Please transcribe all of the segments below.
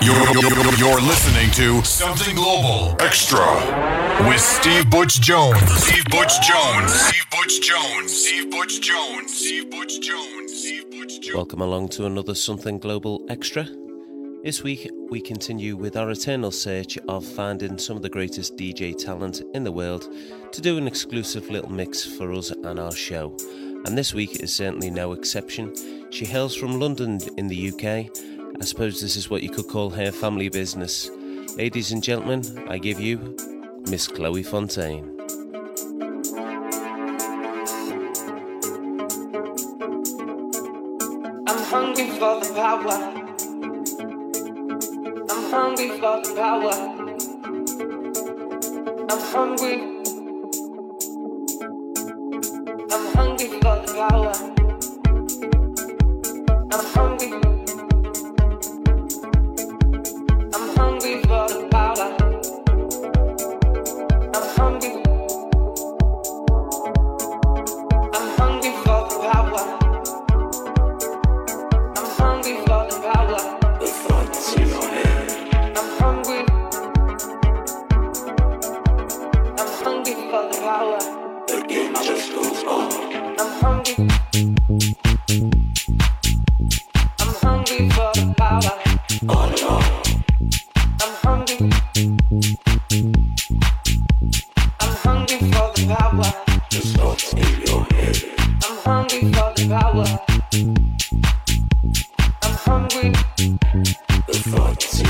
You're, you're, you're listening to Something Global Extra with Steve Butch Jones. Steve Butch Jones. Steve Butch Jones. Steve Butch Jones. Steve Butch Jones. Steve Butch Jones. Welcome along to another Something Global Extra. This week, we continue with our eternal search of finding some of the greatest DJ talent in the world to do an exclusive little mix for us and our show. And this week is certainly no exception. She hails from London in the UK. I suppose this is what you could call her family business. Ladies and gentlemen, I give you Miss Chloe Fontaine. I'm hungry for the power. I'm hungry for the power. I'm hungry. I'm hungry for the power. I'm hungry. I'm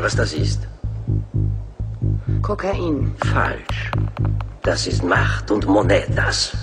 Sie, was das ist? Kokain. Falsch. Das ist Macht und Monetas.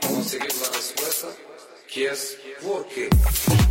Conseguir la respuesta, que es porque.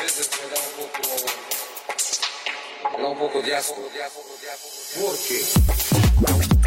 vezes pegar um pouco. pegar um pouco de asco. Por quê?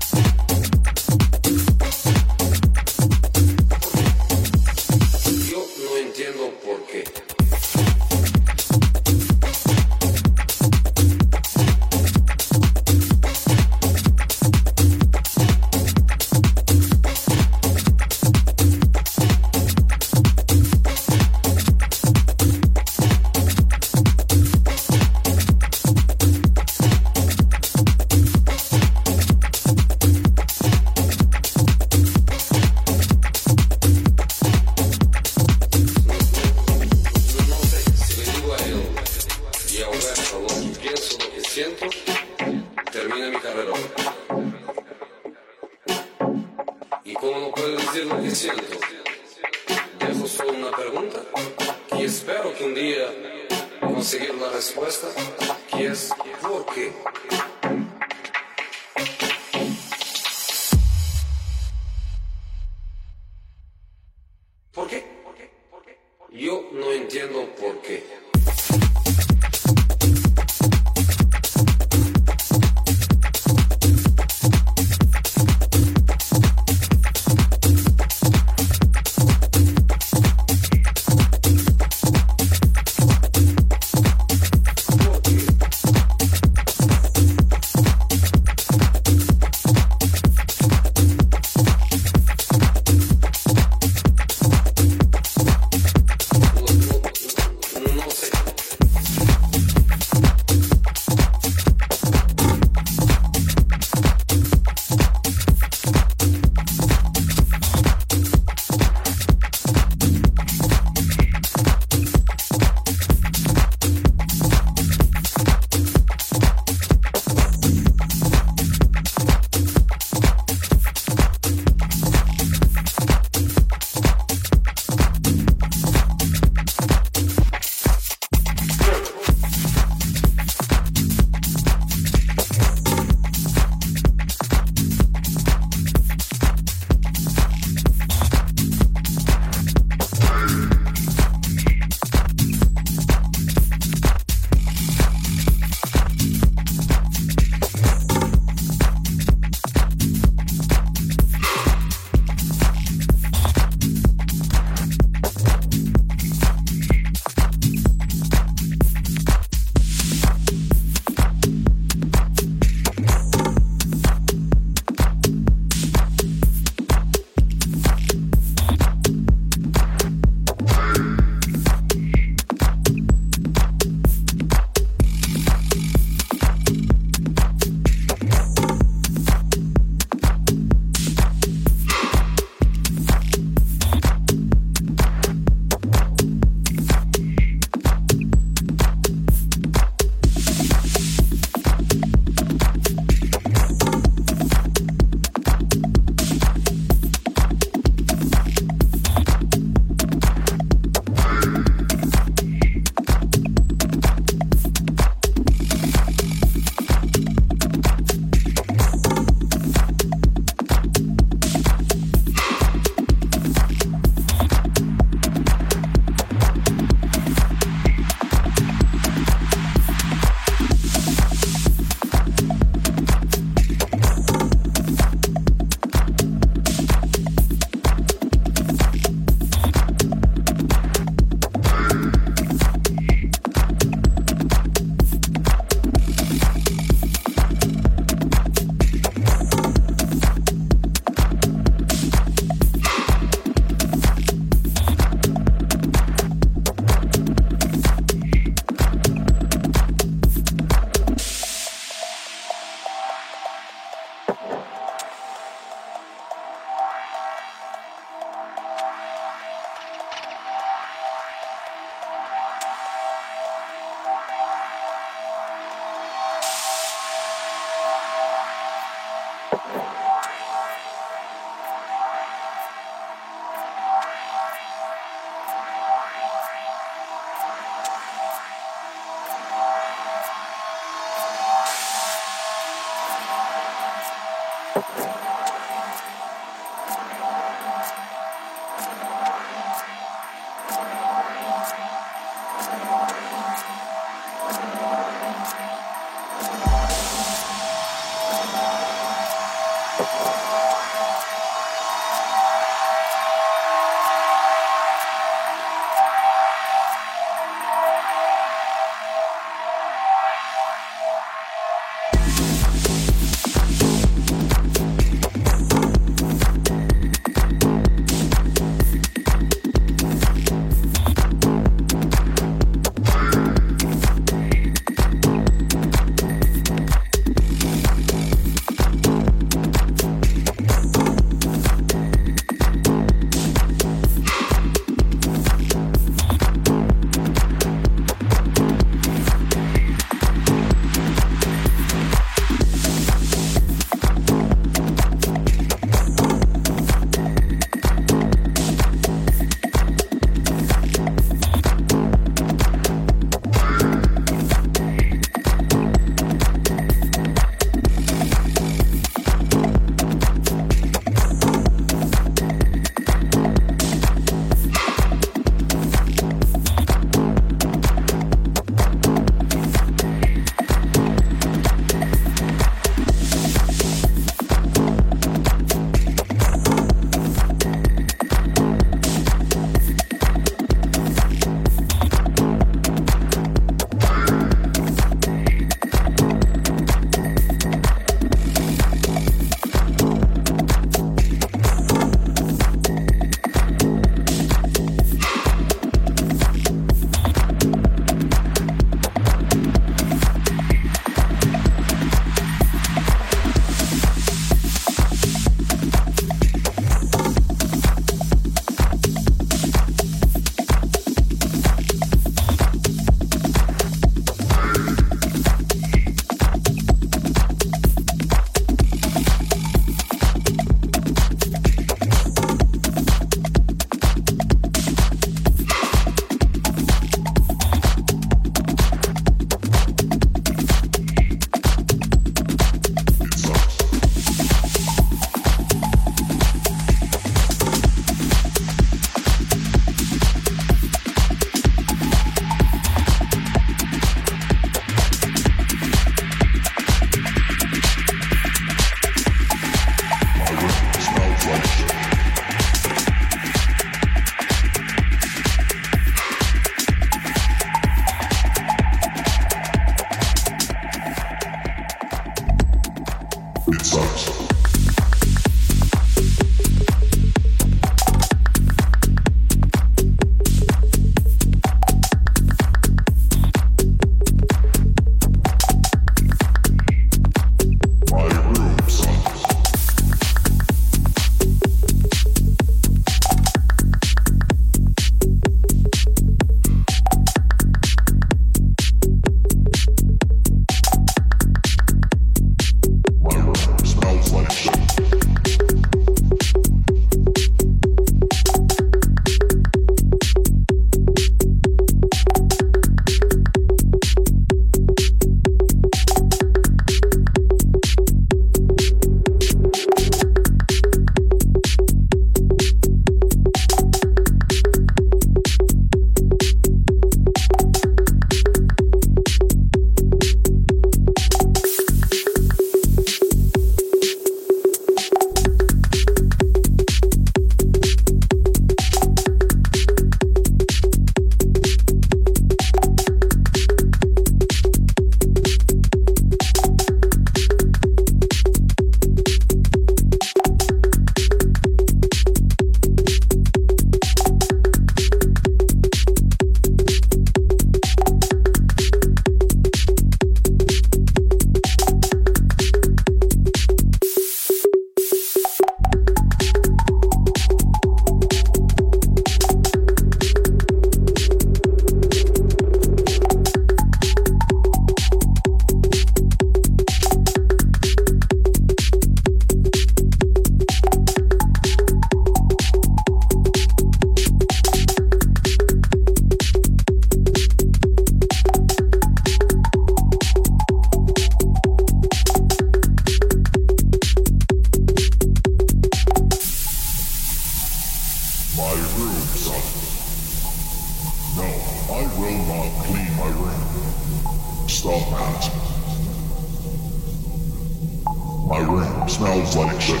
My room smells like shit.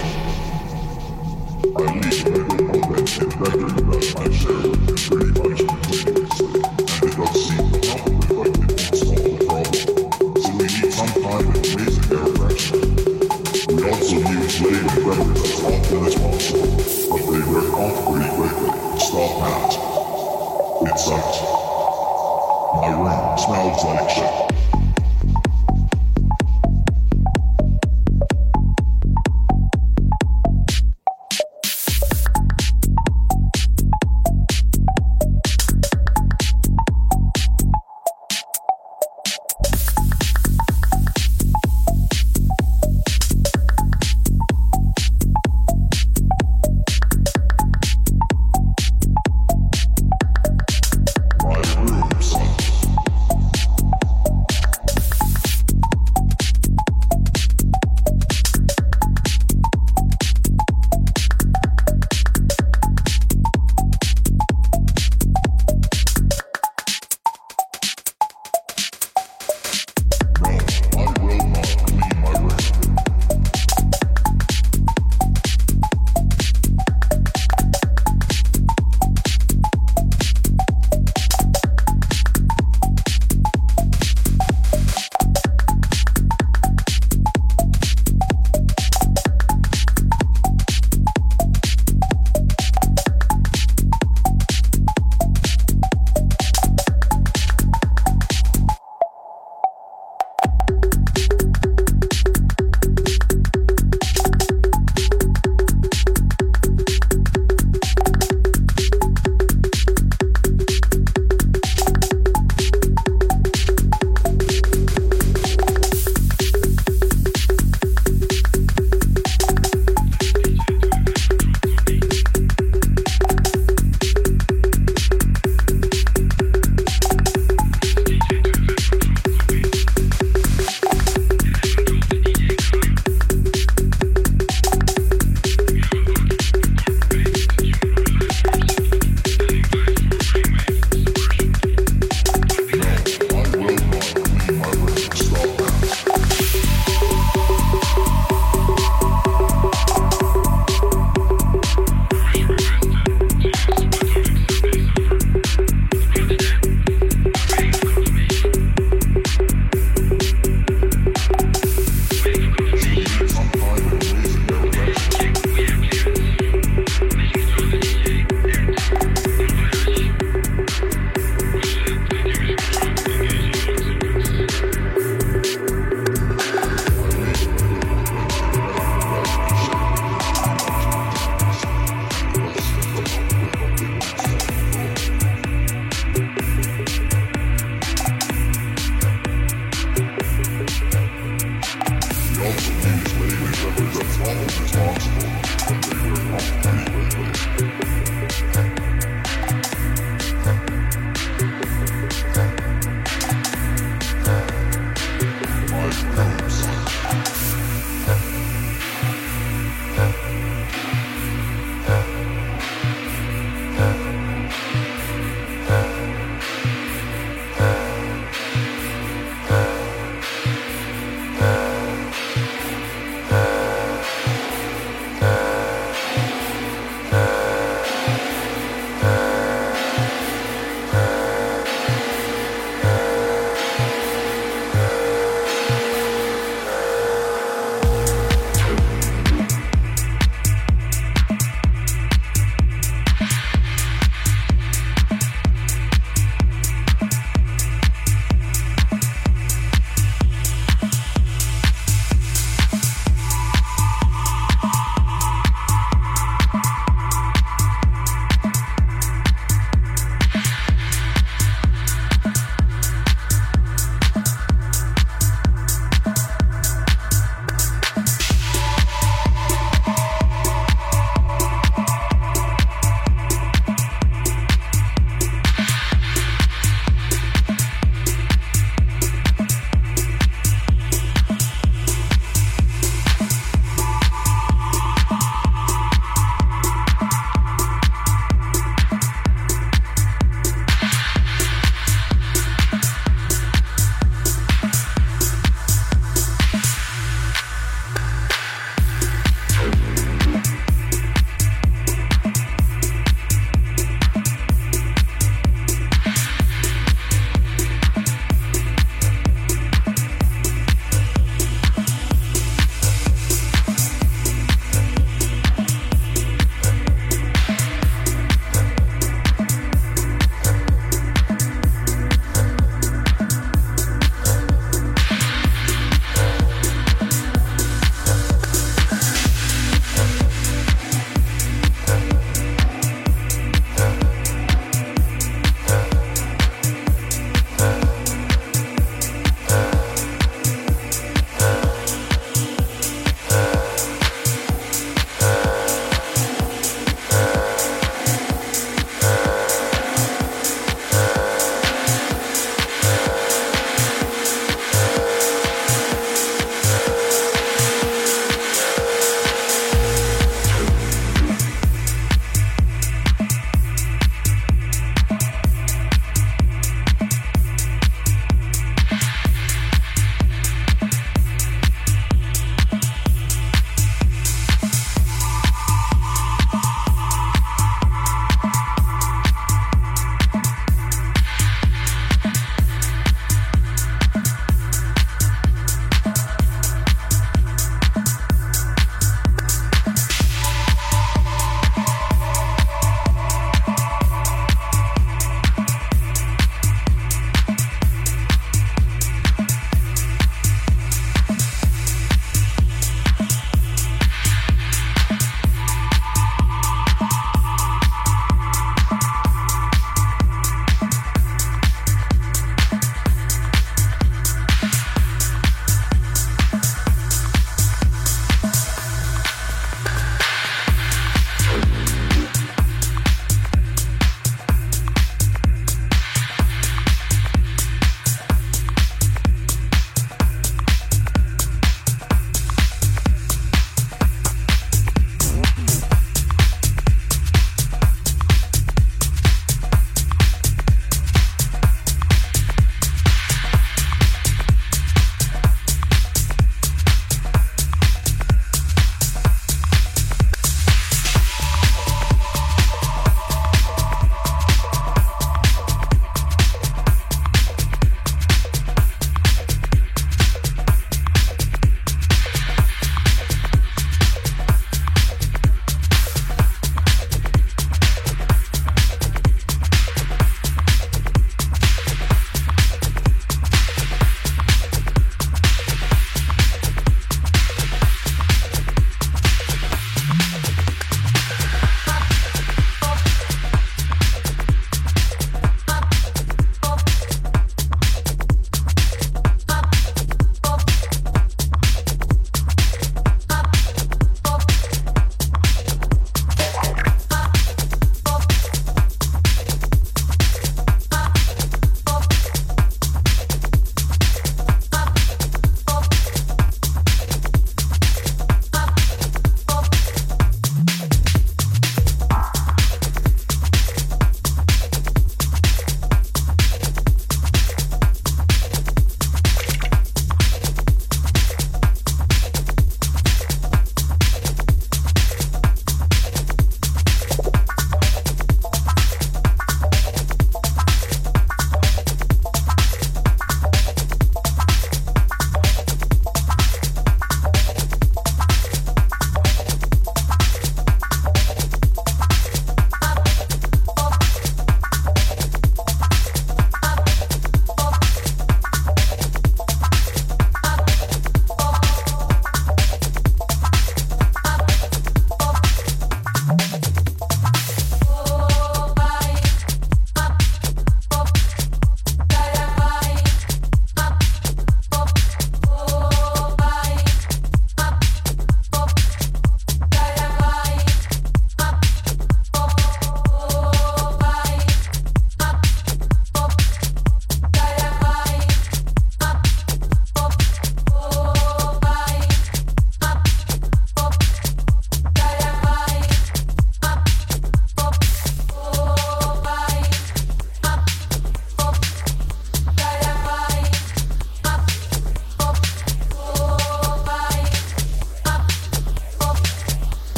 I leave every moment in bedroom that I share with pretty much continuously, and it does seem to help like it won't solve the problem. So we need some kind of amazing air freshener. We also use in bedroom as often as possible, but they wear off pretty quickly. Stop that. It sucks.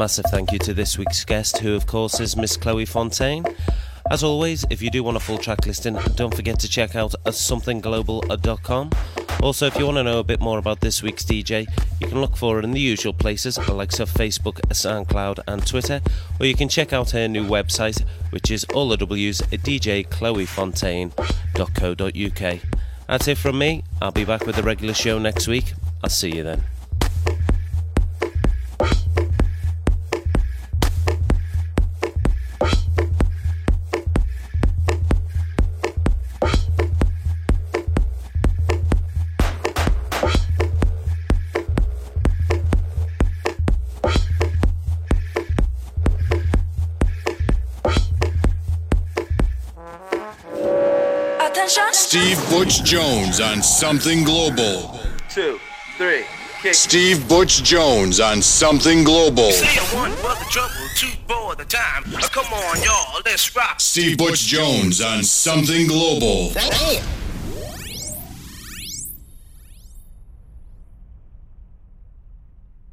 Massive thank you to this week's guest, who of course is Miss Chloe Fontaine. As always, if you do want a full track listing, don't forget to check out somethingglobal.com. Also, if you want to know a bit more about this week's DJ, you can look for her in the usual places, like so Facebook, SoundCloud, and Twitter, or you can check out her new website, which is all the W's djchloefontaine.co.uk. That's it from me. I'll be back with the regular show next week. I'll see you then. Butch Jones on Something Global. Two, three, kick. Steve Butch Jones on Something Global. Say a one for the trouble, two time. Come on, y'all, let's rock. Steve Butch Jones on Something Global. Damn.